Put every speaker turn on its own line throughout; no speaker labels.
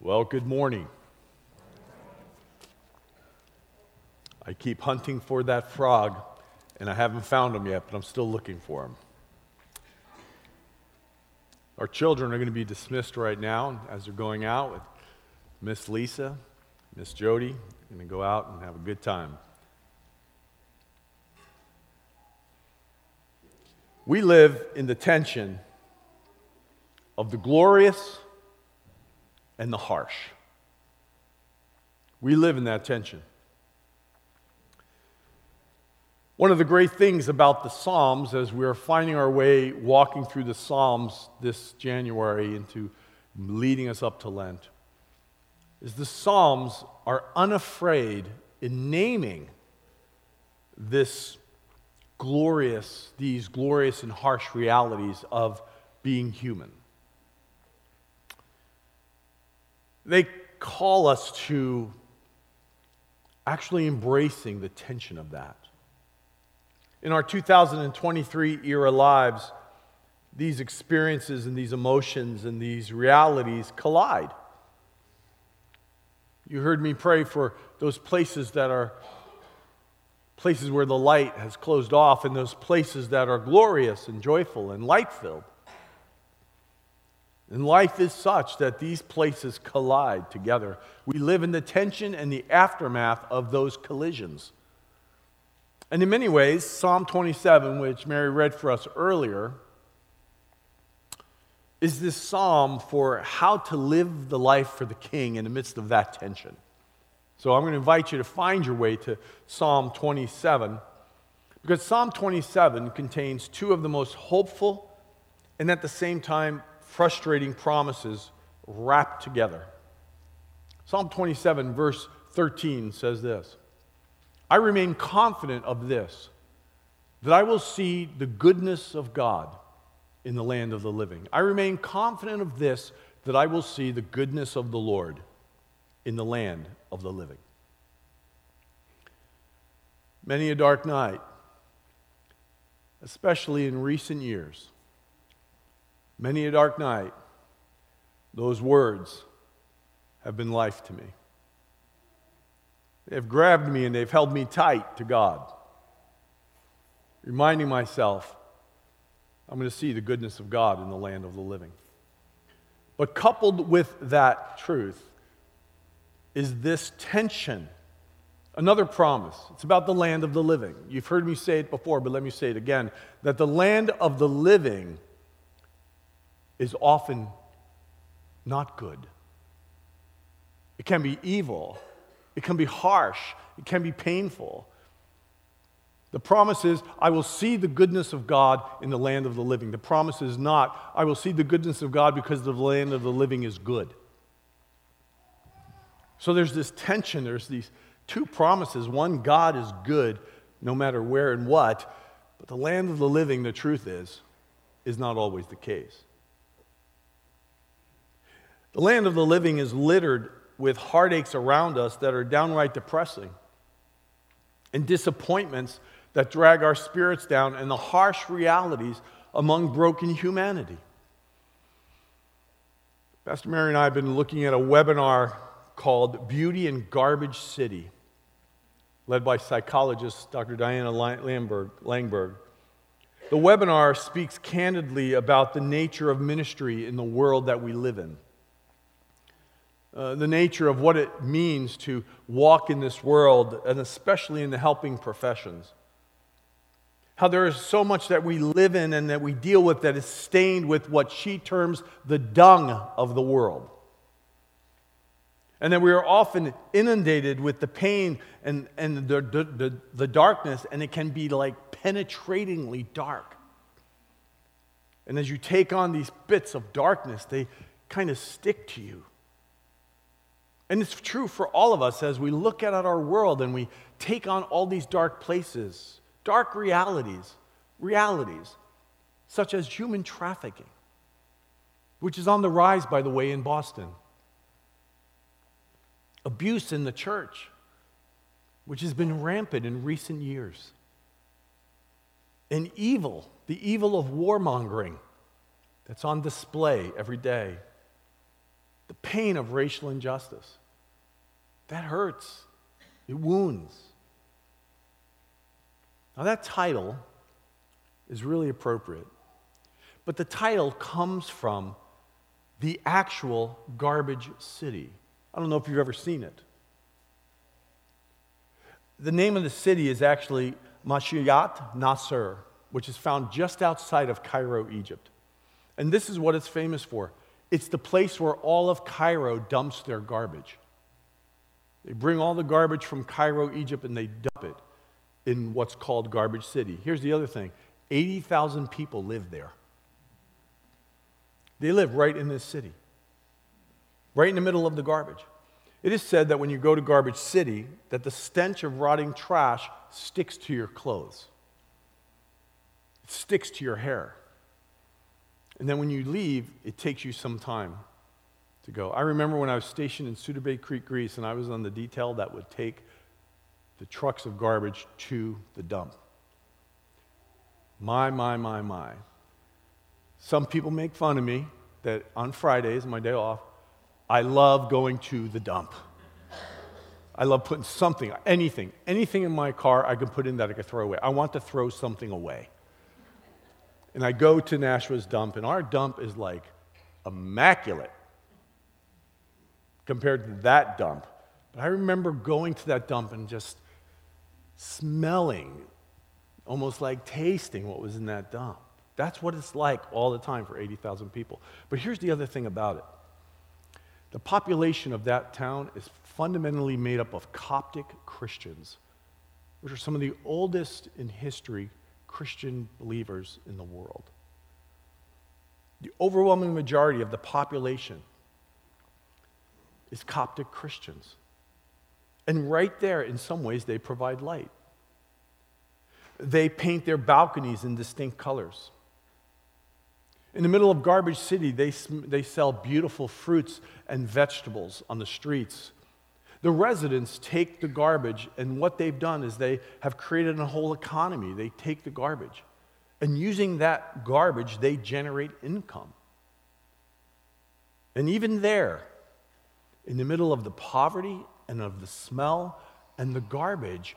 Well, good morning. I keep hunting for that frog, and I haven't found him yet, but I'm still looking for him. Our children are going to be dismissed right now as they're going out with Miss Lisa, Miss Jody. Going to go out and have a good time. We live in the tension of the glorious and the harsh. We live in that tension. One of the great things about the Psalms, as we're finding our way walking through the Psalms this January into leading us up to Lent, is the Psalms are unafraid in naming this glorious, these glorious and harsh realities of being human. They call us to actually embracing the tension of that. In our 2023 era lives, these experiences and these emotions and these realities collide. You heard me pray for those places that are places where the light has closed off and those places that are glorious and joyful and light filled. And life is such that these places collide together. We live in the tension and the aftermath of those collisions. And in many ways, Psalm 27, which Mary read for us earlier, is this psalm for how to live the life for the king in the midst of that tension. So I'm going to invite you to find your way to Psalm 27, because Psalm 27 contains two of the most hopeful and at the same time frustrating promises wrapped together. Psalm 27, verse 13 says this I remain confident of this, that I will see the goodness of God in the land of the living. I remain confident of this, that I will see the goodness of the Lord in the land of the living. Many a dark night, especially in recent years, Many a dark night, those words have been life to me. They have grabbed me and they've held me tight to God, reminding myself I'm going to see the goodness of God in the land of the living. But coupled with that truth is this tension. Another promise. It's about the land of the living. You've heard me say it before, but let me say it again that the land of the living is often not good. It can be evil, it can be harsh, it can be painful. The promise is, I will see the goodness of God in the land of the living. The promise is not, I will see the goodness of God because the land of the living is good. So there's this tension, there's these two promises. One, God is good no matter where and what, but the land of the living, the truth is, is not always the case. The land of the living is littered with heartaches around us that are downright depressing, and disappointments that drag our spirits down, and the harsh realities among broken humanity. Pastor Mary and I have been looking at a webinar called Beauty in Garbage City, led by psychologist Dr. Diana Langberg. The webinar speaks candidly about the nature of ministry in the world that we live in. Uh, the nature of what it means to walk in this world, and especially in the helping professions. How there is so much that we live in and that we deal with that is stained with what she terms the dung of the world. And that we are often inundated with the pain and, and the, the, the, the darkness, and it can be like penetratingly dark. And as you take on these bits of darkness, they kind of stick to you. And it's true for all of us as we look at our world and we take on all these dark places, dark realities, realities such as human trafficking, which is on the rise, by the way, in Boston, abuse in the church, which has been rampant in recent years, and evil, the evil of warmongering that's on display every day. The pain of racial injustice. That hurts, it wounds. Now, that title is really appropriate, but the title comes from the actual garbage city. I don't know if you've ever seen it. The name of the city is actually Mashiyat Nasr, which is found just outside of Cairo, Egypt. And this is what it's famous for it's the place where all of Cairo dumps their garbage. They bring all the garbage from Cairo, Egypt, and they dump it in what's called Garbage City. Here's the other thing 80,000 people live there. They live right in this city, right in the middle of the garbage. It is said that when you go to Garbage City, that the stench of rotting trash sticks to your clothes. It sticks to your hair. And then when you leave, it takes you some time to go. I remember when I was stationed in Souda Bay Crete, Greece, and I was on the detail that would take the trucks of garbage to the dump. My, my, my, my. Some people make fun of me that on Fridays, my day off, I love going to the dump. I love putting something, anything, anything in my car I can put in that I can throw away. I want to throw something away. And I go to Nashua's dump, and our dump is like immaculate compared to that dump. But I remember going to that dump and just smelling, almost like tasting what was in that dump. That's what it's like all the time for 80,000 people. But here's the other thing about it the population of that town is fundamentally made up of Coptic Christians, which are some of the oldest in history Christian believers in the world. The overwhelming majority of the population is Coptic Christians. And right there, in some ways, they provide light. They paint their balconies in distinct colors. In the middle of Garbage City, they, they sell beautiful fruits and vegetables on the streets. The residents take the garbage, and what they've done is they have created a whole economy. They take the garbage, and using that garbage, they generate income. And even there, in the middle of the poverty and of the smell and the garbage,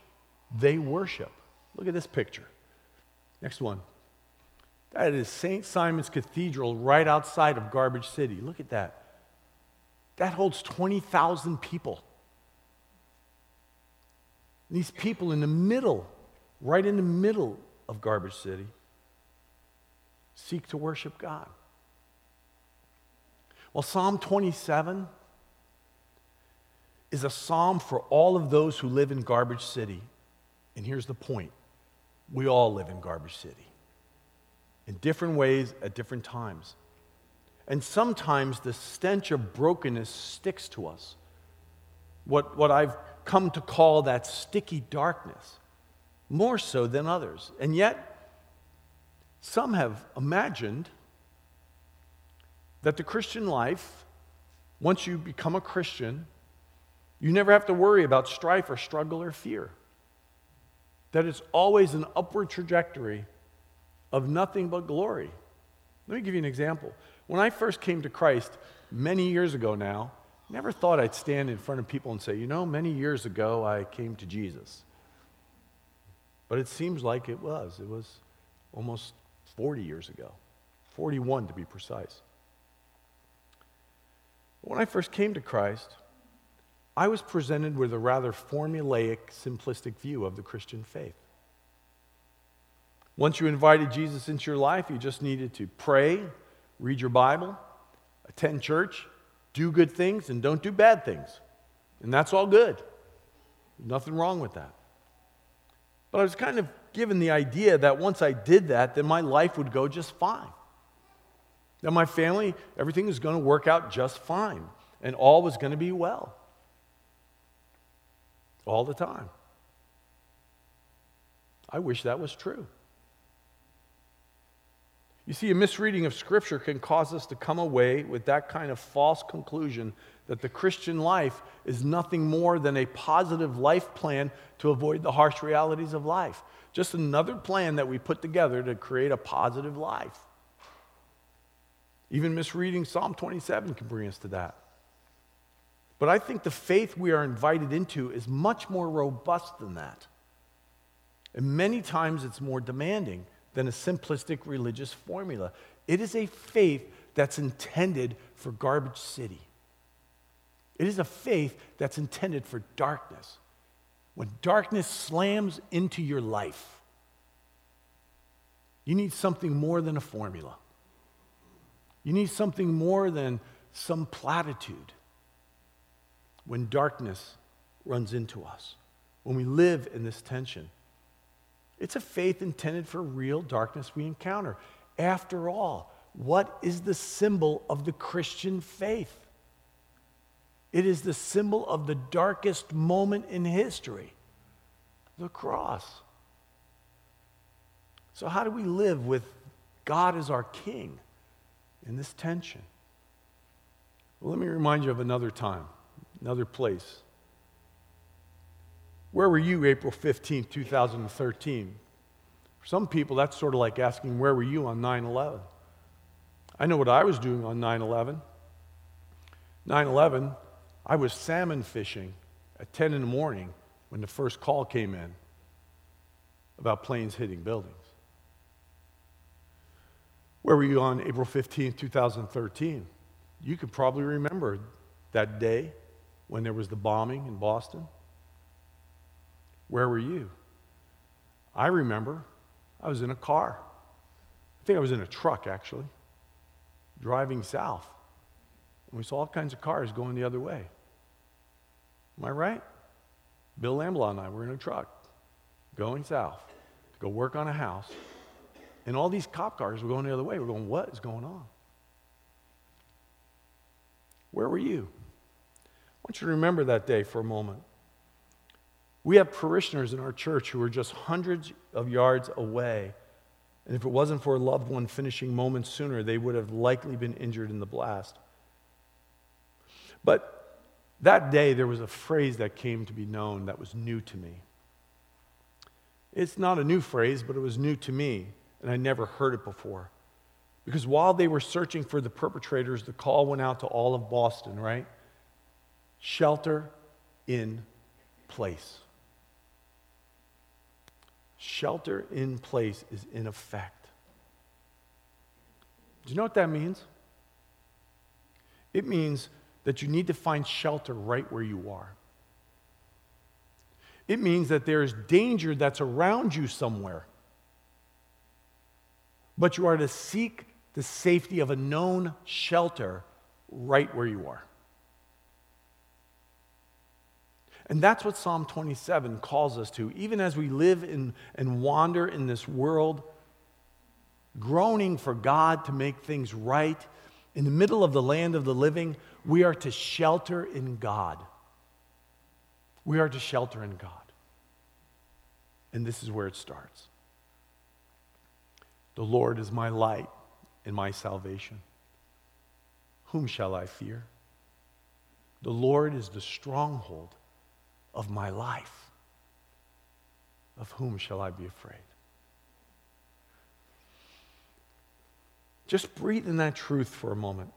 they worship. Look at this picture. Next one. That is St. Simon's Cathedral right outside of Garbage City. Look at that. That holds 20,000 people. these people in the middle, right in the middle of Garbage City, seek to worship God. Well, Psalm 27 is a psalm for all of those who live in Garbage City. And here's the point we all live in Garbage City in different ways at different times. And sometimes the stench of brokenness sticks to us. What, what I've come to call that sticky darkness, more so than others. And yet, some have imagined that the Christian life, once you become a Christian, you never have to worry about strife or struggle or fear. That it's always an upward trajectory of nothing but glory. Let me give you an example. When I first came to Christ many years ago now, never thought I'd stand in front of people and say, you know, many years ago I came to Jesus. But it seems like it was. It was almost 40 years ago, 41 to be precise. When I first came to Christ, I was presented with a rather formulaic, simplistic view of the Christian faith. Once you invited Jesus into your life, you just needed to pray, read your Bible, attend church, do good things, and don't do bad things. And that's all good. Nothing wrong with that. But I was kind of given the idea that once I did that, then my life would go just fine. That my family, everything was going to work out just fine, and all was going to be well all the time. I wish that was true. You see, a misreading of Scripture can cause us to come away with that kind of false conclusion that the Christian life is nothing more than a positive life plan to avoid the harsh realities of life. Just another plan that we put together to create a positive life. Even misreading Psalm 27 can bring us to that. But I think the faith we are invited into is much more robust than that. And many times it's more demanding than a simplistic religious formula. It is a faith that's intended for Garbage City. It is a faith that's intended for darkness. When darkness slams into your life, you need something more than a formula. You need something more than some platitude. When darkness runs into us, when we live in this tension, it's a faith intended for real darkness we encounter. After all, what is the symbol of the Christian faith? It is the symbol of the darkest moment in history the cross. So, how do we live with God as our King in this tension? Well, let me remind you of another time, another place. Where were you April 15, 2013? For some people, that's sort of like asking, Where were you on 9 11? I know what I was doing on 9 11. 9 11, I was salmon fishing at 10 in the morning when the first call came in about planes hitting buildings. Where were you on April 15, 2013? You could probably remember that day when there was the bombing in Boston. Where were you? I remember I was in a car. I think I was in a truck, actually, driving south. And we saw all kinds of cars going the other way. Am I right? Bill Lamblot and I were in a truck going south to go work on a house. And all these cop cars were going the other way. We're going, what is going on? Where were you? I want you to remember that day for a moment. We have parishioners in our church who are just hundreds of yards away. And if it wasn't for a loved one finishing moments sooner, they would have likely been injured in the blast. But that day, there was a phrase that came to be known that was new to me. It's not a new phrase, but it was new to me, and I never heard it before. Because while they were searching for the perpetrators, the call went out to all of Boston, right? Shelter in place. Shelter in place is in effect. Do you know what that means? It means that you need to find shelter right where you are. It means that there's danger that's around you somewhere. But you are to seek the safety of a known shelter right where you are. And that's what Psalm 27 calls us to. Even as we live in, and wander in this world, groaning for God to make things right, in the middle of the land of the living, we are to shelter in God. We are to shelter in God. And this is where it starts. The Lord is my light and my salvation. Whom shall I fear? The Lord is the stronghold of my life. Of whom shall I be afraid? Just breathe in that truth for a moment.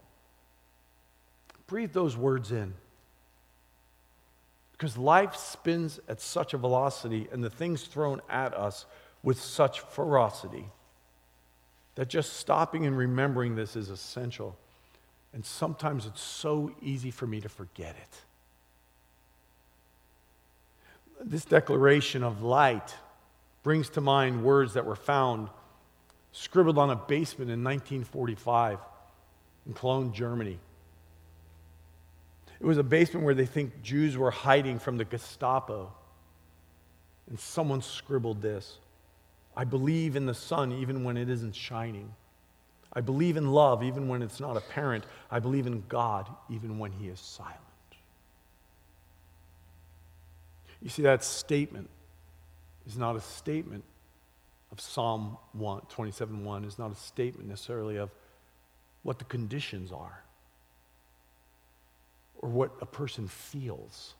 Breathe those words in. Because life spins at such a velocity and the things thrown at us with such ferocity that just stopping and remembering this is essential. And sometimes it's so easy for me to forget it this declaration of light brings to mind words that were found scribbled on a basement in 1945 in Cologne, Germany. It was a basement where they think Jews were hiding from the Gestapo. And someone scribbled this I believe in the sun even when it isn't shining. I believe in love even when it's not apparent. I believe in God even when he is silent. You see, that statement is not a statement of Psalm 1, 27 1, is not a statement necessarily of what the conditions are or what a person feels.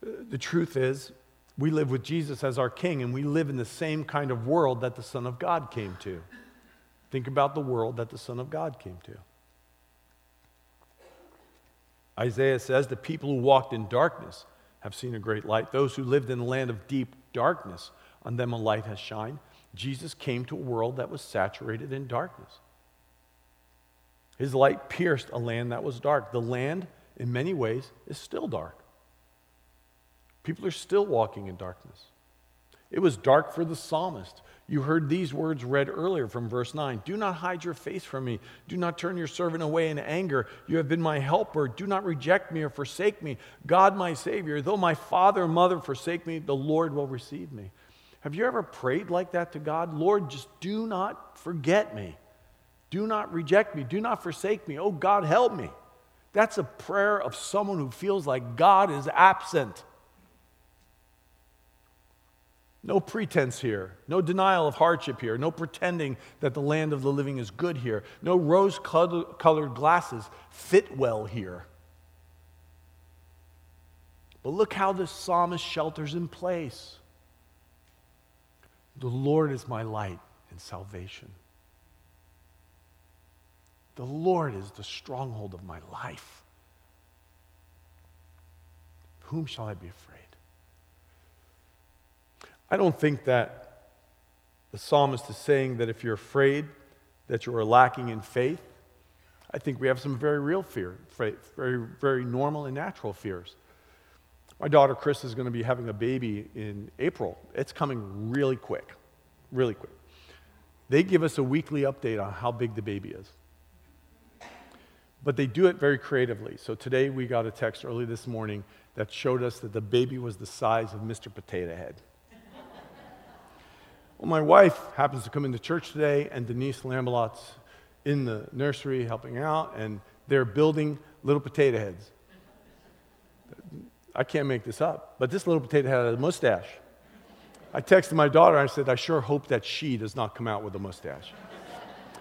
The truth is, we live with Jesus as our King, and we live in the same kind of world that the Son of God came to. Think about the world that the Son of God came to. Isaiah says, The people who walked in darkness have seen a great light. Those who lived in a land of deep darkness, on them a light has shined. Jesus came to a world that was saturated in darkness. His light pierced a land that was dark. The land, in many ways, is still dark. People are still walking in darkness. It was dark for the psalmist. You heard these words read earlier from verse 9 Do not hide your face from me. Do not turn your servant away in anger. You have been my helper. Do not reject me or forsake me. God, my Savior, though my father and mother forsake me, the Lord will receive me. Have you ever prayed like that to God? Lord, just do not forget me. Do not reject me. Do not forsake me. Oh, God, help me. That's a prayer of someone who feels like God is absent. No pretense here, no denial of hardship here, no pretending that the land of the living is good here, no rose colored glasses fit well here. But look how the psalmist shelters in place. The Lord is my light and salvation. The Lord is the stronghold of my life. Whom shall I be afraid? I don't think that the psalmist is saying that if you're afraid that you are lacking in faith. I think we have some very real fear, very, very normal and natural fears. My daughter Chris is going to be having a baby in April. It's coming really quick, really quick. They give us a weekly update on how big the baby is. But they do it very creatively. So today we got a text early this morning that showed us that the baby was the size of Mr. Potato Head. Well, my wife happens to come into church today, and Denise Lambalot's in the nursery helping out, and they're building little potato heads. I can't make this up, but this little potato head had a mustache. I texted my daughter, and I said, I sure hope that she does not come out with a mustache.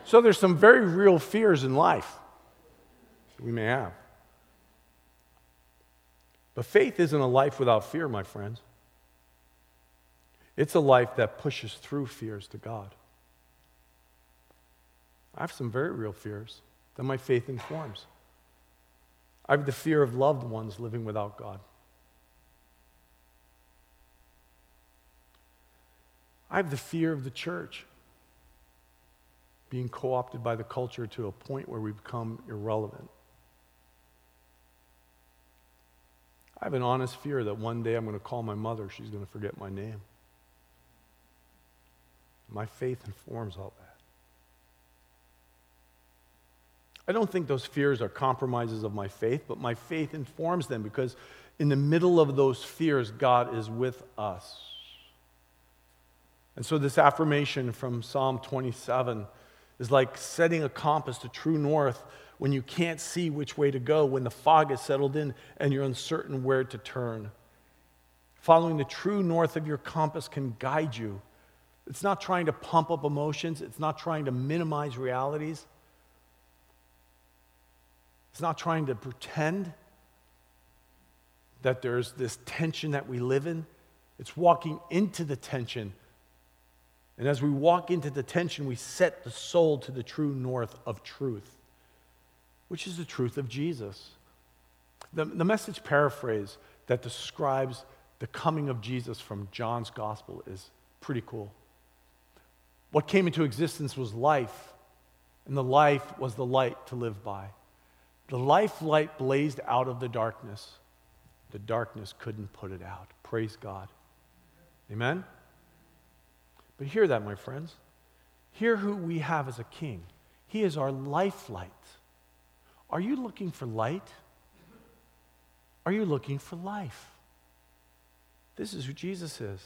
so there's some very real fears in life we may have. But faith isn't a life without fear, my friends. It's a life that pushes through fears to God. I have some very real fears that my faith informs. I have the fear of loved ones living without God. I have the fear of the church being co opted by the culture to a point where we become irrelevant. I have an honest fear that one day I'm going to call my mother, she's going to forget my name. My faith informs all that. I don't think those fears are compromises of my faith, but my faith informs them because in the middle of those fears, God is with us. And so, this affirmation from Psalm 27 is like setting a compass to true north when you can't see which way to go, when the fog has settled in and you're uncertain where to turn. Following the true north of your compass can guide you it's not trying to pump up emotions, it's not trying to minimize realities. It's not trying to pretend that there's this tension that we live in. It's walking into the tension. And as we walk into the tension, we set the soul to the true north of truth, which is the truth of Jesus. The, the message paraphrase that describes the coming of Jesus from John's gospel is pretty cool. What came into existence was life, and the life was the light to live by. The life light blazed out of the darkness. The darkness couldn't put it out. Praise God. Amen? But hear that, my friends. Hear who we have as a king. He is our life light. Are you looking for light? Are you looking for life? This is who Jesus is.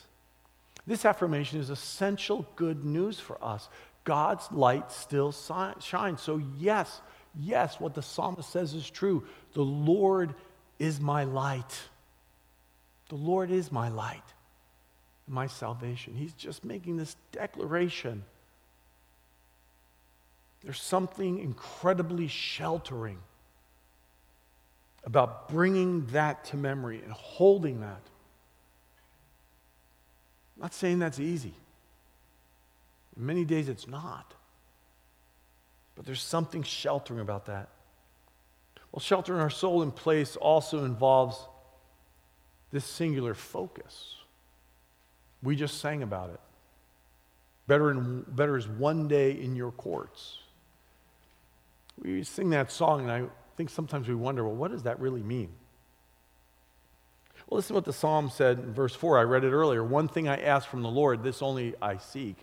This affirmation is essential good news for us. God's light still shines. So, yes, yes, what the psalmist says is true. The Lord is my light. The Lord is my light, my salvation. He's just making this declaration. There's something incredibly sheltering about bringing that to memory and holding that. I'm not saying that's easy. In many days it's not. But there's something sheltering about that. Well, sheltering our soul in place also involves this singular focus. We just sang about it. Better, in, better is one day in your courts. We sing that song, and I think sometimes we wonder, well, what does that really mean? Well, listen to what the psalm said in verse 4. I read it earlier. One thing I ask from the Lord, this only I seek,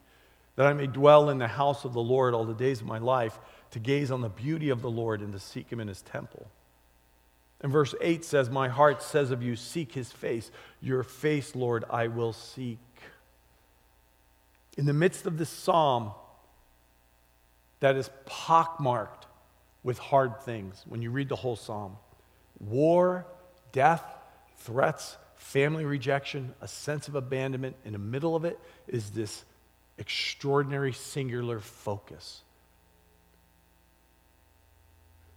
that I may dwell in the house of the Lord all the days of my life, to gaze on the beauty of the Lord and to seek him in his temple. And verse 8 says, My heart says of you, Seek his face. Your face, Lord, I will seek. In the midst of this psalm that is pockmarked with hard things, when you read the whole psalm war, death, threats, family rejection, a sense of abandonment. In the middle of it is this extraordinary singular focus.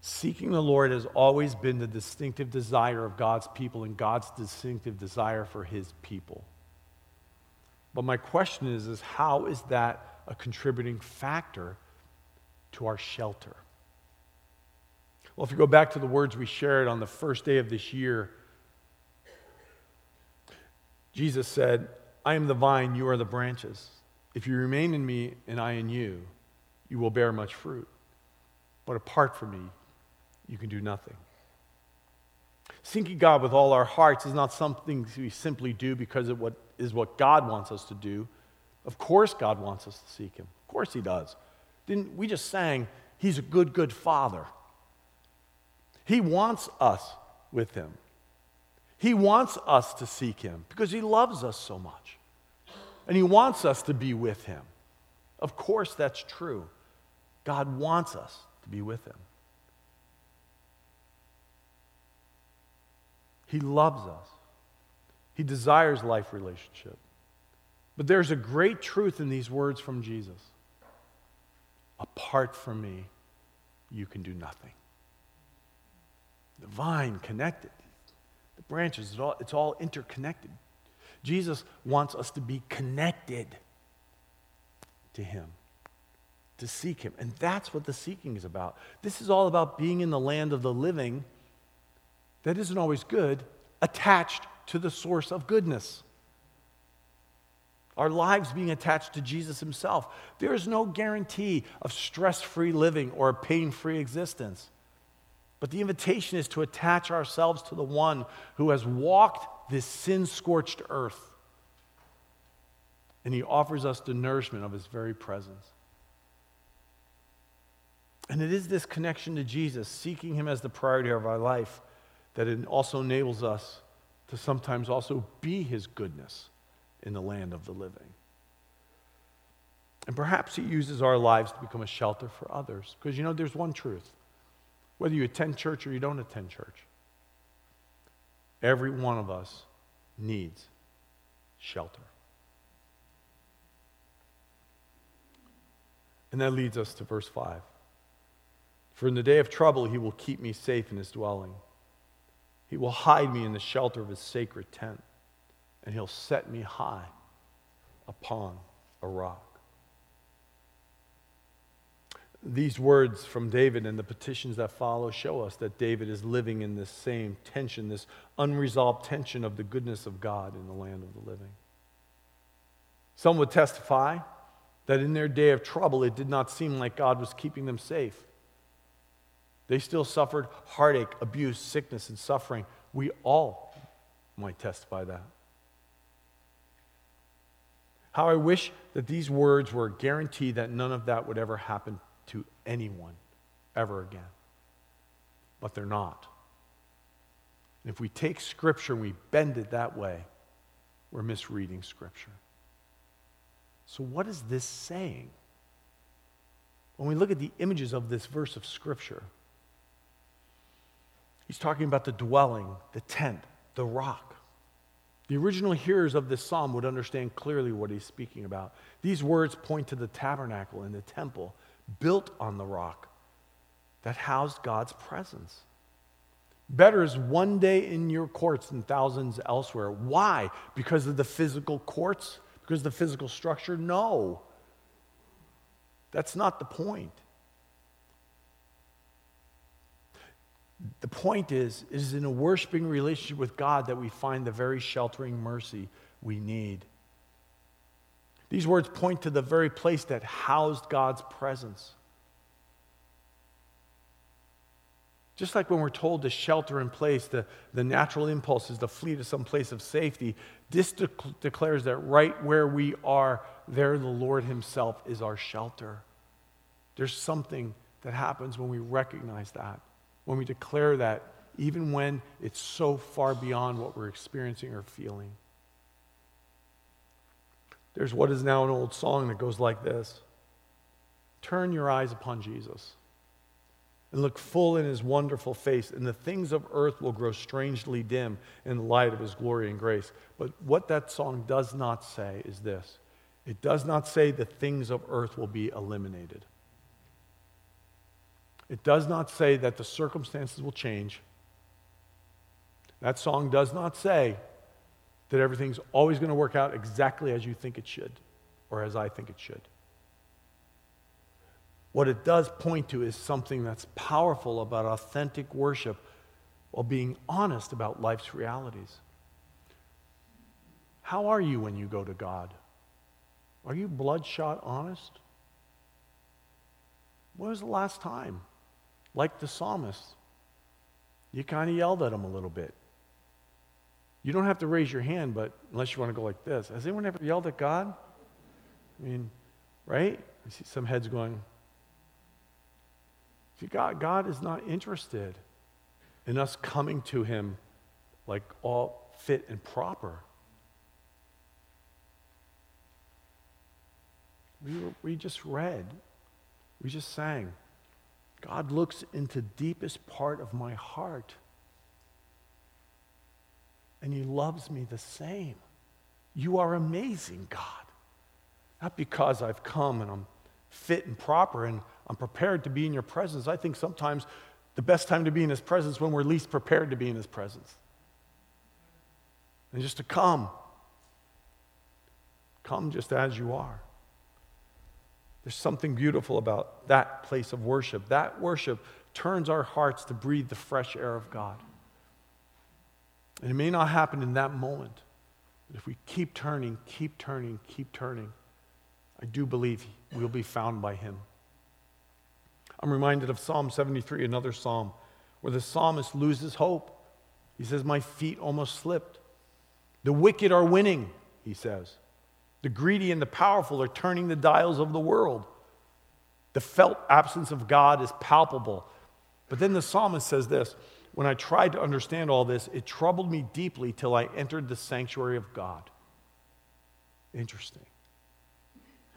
Seeking the Lord has always been the distinctive desire of God's people and God's distinctive desire for his people. But my question is, is how is that a contributing factor to our shelter? Well, if you go back to the words we shared on the first day of this year, Jesus said, I am the vine, you are the branches. If you remain in me and I in you, you will bear much fruit. But apart from me, you can do nothing. Seeking God with all our hearts is not something we simply do because it what is what God wants us to do. Of course, God wants us to seek Him. Of course, He does. Didn't we just sang, He's a good, good Father. He wants us with Him. He wants us to seek Him because He loves us so much. And He wants us to be with Him. Of course, that's true. God wants us to be with Him. He loves us. He desires life relationship. But there's a great truth in these words from Jesus. Apart from me, you can do nothing. The vine connected branches, it's all, it's all interconnected. Jesus wants us to be connected to Him, to seek Him. And that's what the seeking is about. This is all about being in the land of the living that isn't always good, attached to the source of goodness. Our lives being attached to Jesus Himself. There is no guarantee of stress free living or a pain free existence. But the invitation is to attach ourselves to the one who has walked this sin scorched earth. And he offers us the nourishment of his very presence. And it is this connection to Jesus, seeking him as the priority of our life, that it also enables us to sometimes also be his goodness in the land of the living. And perhaps he uses our lives to become a shelter for others. Because you know, there's one truth whether you attend church or you don't attend church. Every one of us needs shelter. And that leads us to verse 5. For in the day of trouble, he will keep me safe in his dwelling. He will hide me in the shelter of his sacred tent, and he'll set me high upon a rock. These words from David and the petitions that follow show us that David is living in this same tension, this unresolved tension of the goodness of God in the land of the living. Some would testify that in their day of trouble, it did not seem like God was keeping them safe. They still suffered heartache, abuse, sickness, and suffering. We all might testify that. How I wish that these words were a guarantee that none of that would ever happen anyone ever again. But they're not. And if we take Scripture and we bend it that way, we're misreading Scripture. So, what is this saying? When we look at the images of this verse of Scripture, he's talking about the dwelling, the tent, the rock. The original hearers of this psalm would understand clearly what he's speaking about. These words point to the tabernacle and the temple built on the rock that housed God's presence. Better is one day in your courts than thousands elsewhere. Why? Because of the physical courts? Because of the physical structure? No. That's not the point. The point is, is in a worshiping relationship with God that we find the very sheltering mercy we need. These words point to the very place that housed God's presence. Just like when we're told to shelter in place, the, the natural impulse is to flee to some place of safety. This de- declares that right where we are, there the Lord Himself is our shelter. There's something that happens when we recognize that, when we declare that, even when it's so far beyond what we're experiencing or feeling. There's what is now an old song that goes like this Turn your eyes upon Jesus and look full in his wonderful face, and the things of earth will grow strangely dim in the light of his glory and grace. But what that song does not say is this it does not say the things of earth will be eliminated. It does not say that the circumstances will change. That song does not say that everything's always going to work out exactly as you think it should or as I think it should. What it does point to is something that's powerful about authentic worship while being honest about life's realities. How are you when you go to God? Are you bloodshot honest? When was the last time? Like the psalmist, you kind of yelled at him a little bit. You don't have to raise your hand, but unless you want to go like this. Has anyone ever yelled at God? I mean, right? I see some heads going, See, God, God is not interested in us coming to Him like all fit and proper. We, we just read, we just sang. God looks into deepest part of my heart. And he loves me the same. You are amazing, God. Not because I've come and I'm fit and proper and I'm prepared to be in your presence. I think sometimes the best time to be in his presence when we're least prepared to be in his presence. And just to come. Come just as you are. There's something beautiful about that place of worship. That worship turns our hearts to breathe the fresh air of God. And it may not happen in that moment, but if we keep turning, keep turning, keep turning, I do believe we'll be found by him. I'm reminded of Psalm 73, another psalm, where the psalmist loses hope. He says, My feet almost slipped. The wicked are winning, he says. The greedy and the powerful are turning the dials of the world. The felt absence of God is palpable. But then the psalmist says this When I tried to understand all this, it troubled me deeply till I entered the sanctuary of God. Interesting.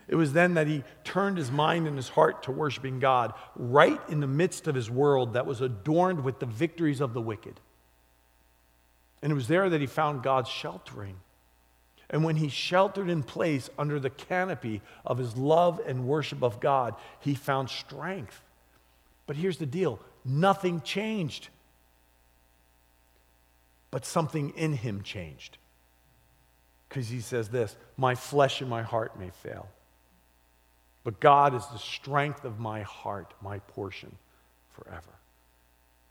It was then that he turned his mind and his heart to worshiping God right in the midst of his world that was adorned with the victories of the wicked. And it was there that he found God's sheltering. And when he sheltered in place under the canopy of his love and worship of God, he found strength. But here's the deal nothing changed, but something in him changed. Because he says this My flesh and my heart may fail but God is the strength of my heart, my portion forever.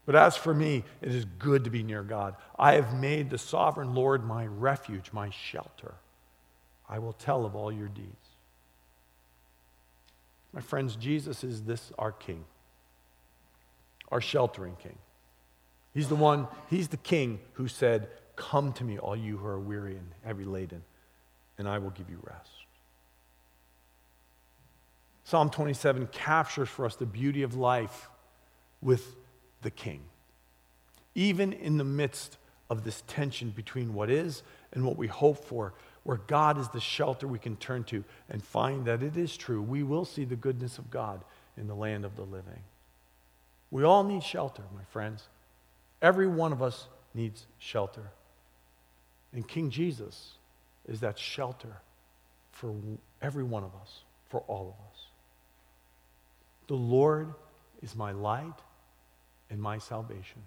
But as for me, it is good to be near God. I have made the sovereign Lord my refuge, my shelter. I will tell of all your deeds. My friends, Jesus is this our King, our sheltering King. He's the one, he's the King who said, Come to me, all you who are weary and heavy laden, and I will give you rest. Psalm 27 captures for us the beauty of life with the king. Even in the midst of this tension between what is and what we hope for, where God is the shelter we can turn to and find that it is true, we will see the goodness of God in the land of the living. We all need shelter, my friends. Every one of us needs shelter. And King Jesus is that shelter for every one of us, for all of us. The Lord is my light and my salvation.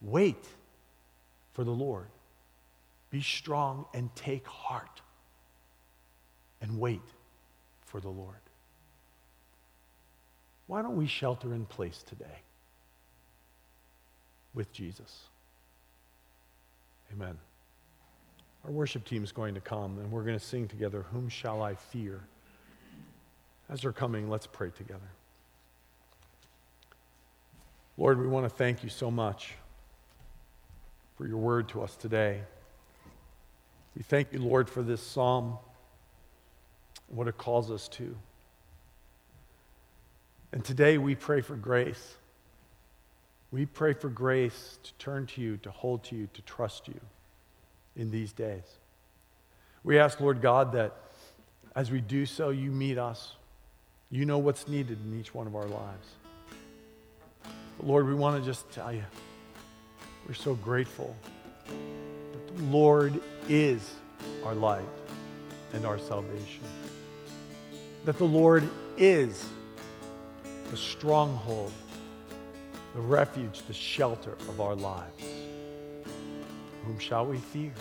Wait for the Lord. Be strong and take heart. And wait for the Lord. Why don't we shelter in place today? With Jesus. Amen. Our worship team is going to come and we're going to sing together, Whom Shall I Fear? As they're coming, let's pray together. Lord, we want to thank you so much for your word to us today. We thank you, Lord, for this psalm what it calls us to. And today we pray for grace. We pray for grace to turn to you, to hold to you, to trust you in these days. We ask, Lord God, that as we do so, you meet us. You know what's needed in each one of our lives. But Lord, we want to just tell you, we're so grateful that the Lord is our light and our salvation. That the Lord is the stronghold, the refuge, the shelter of our lives. Whom shall we fear?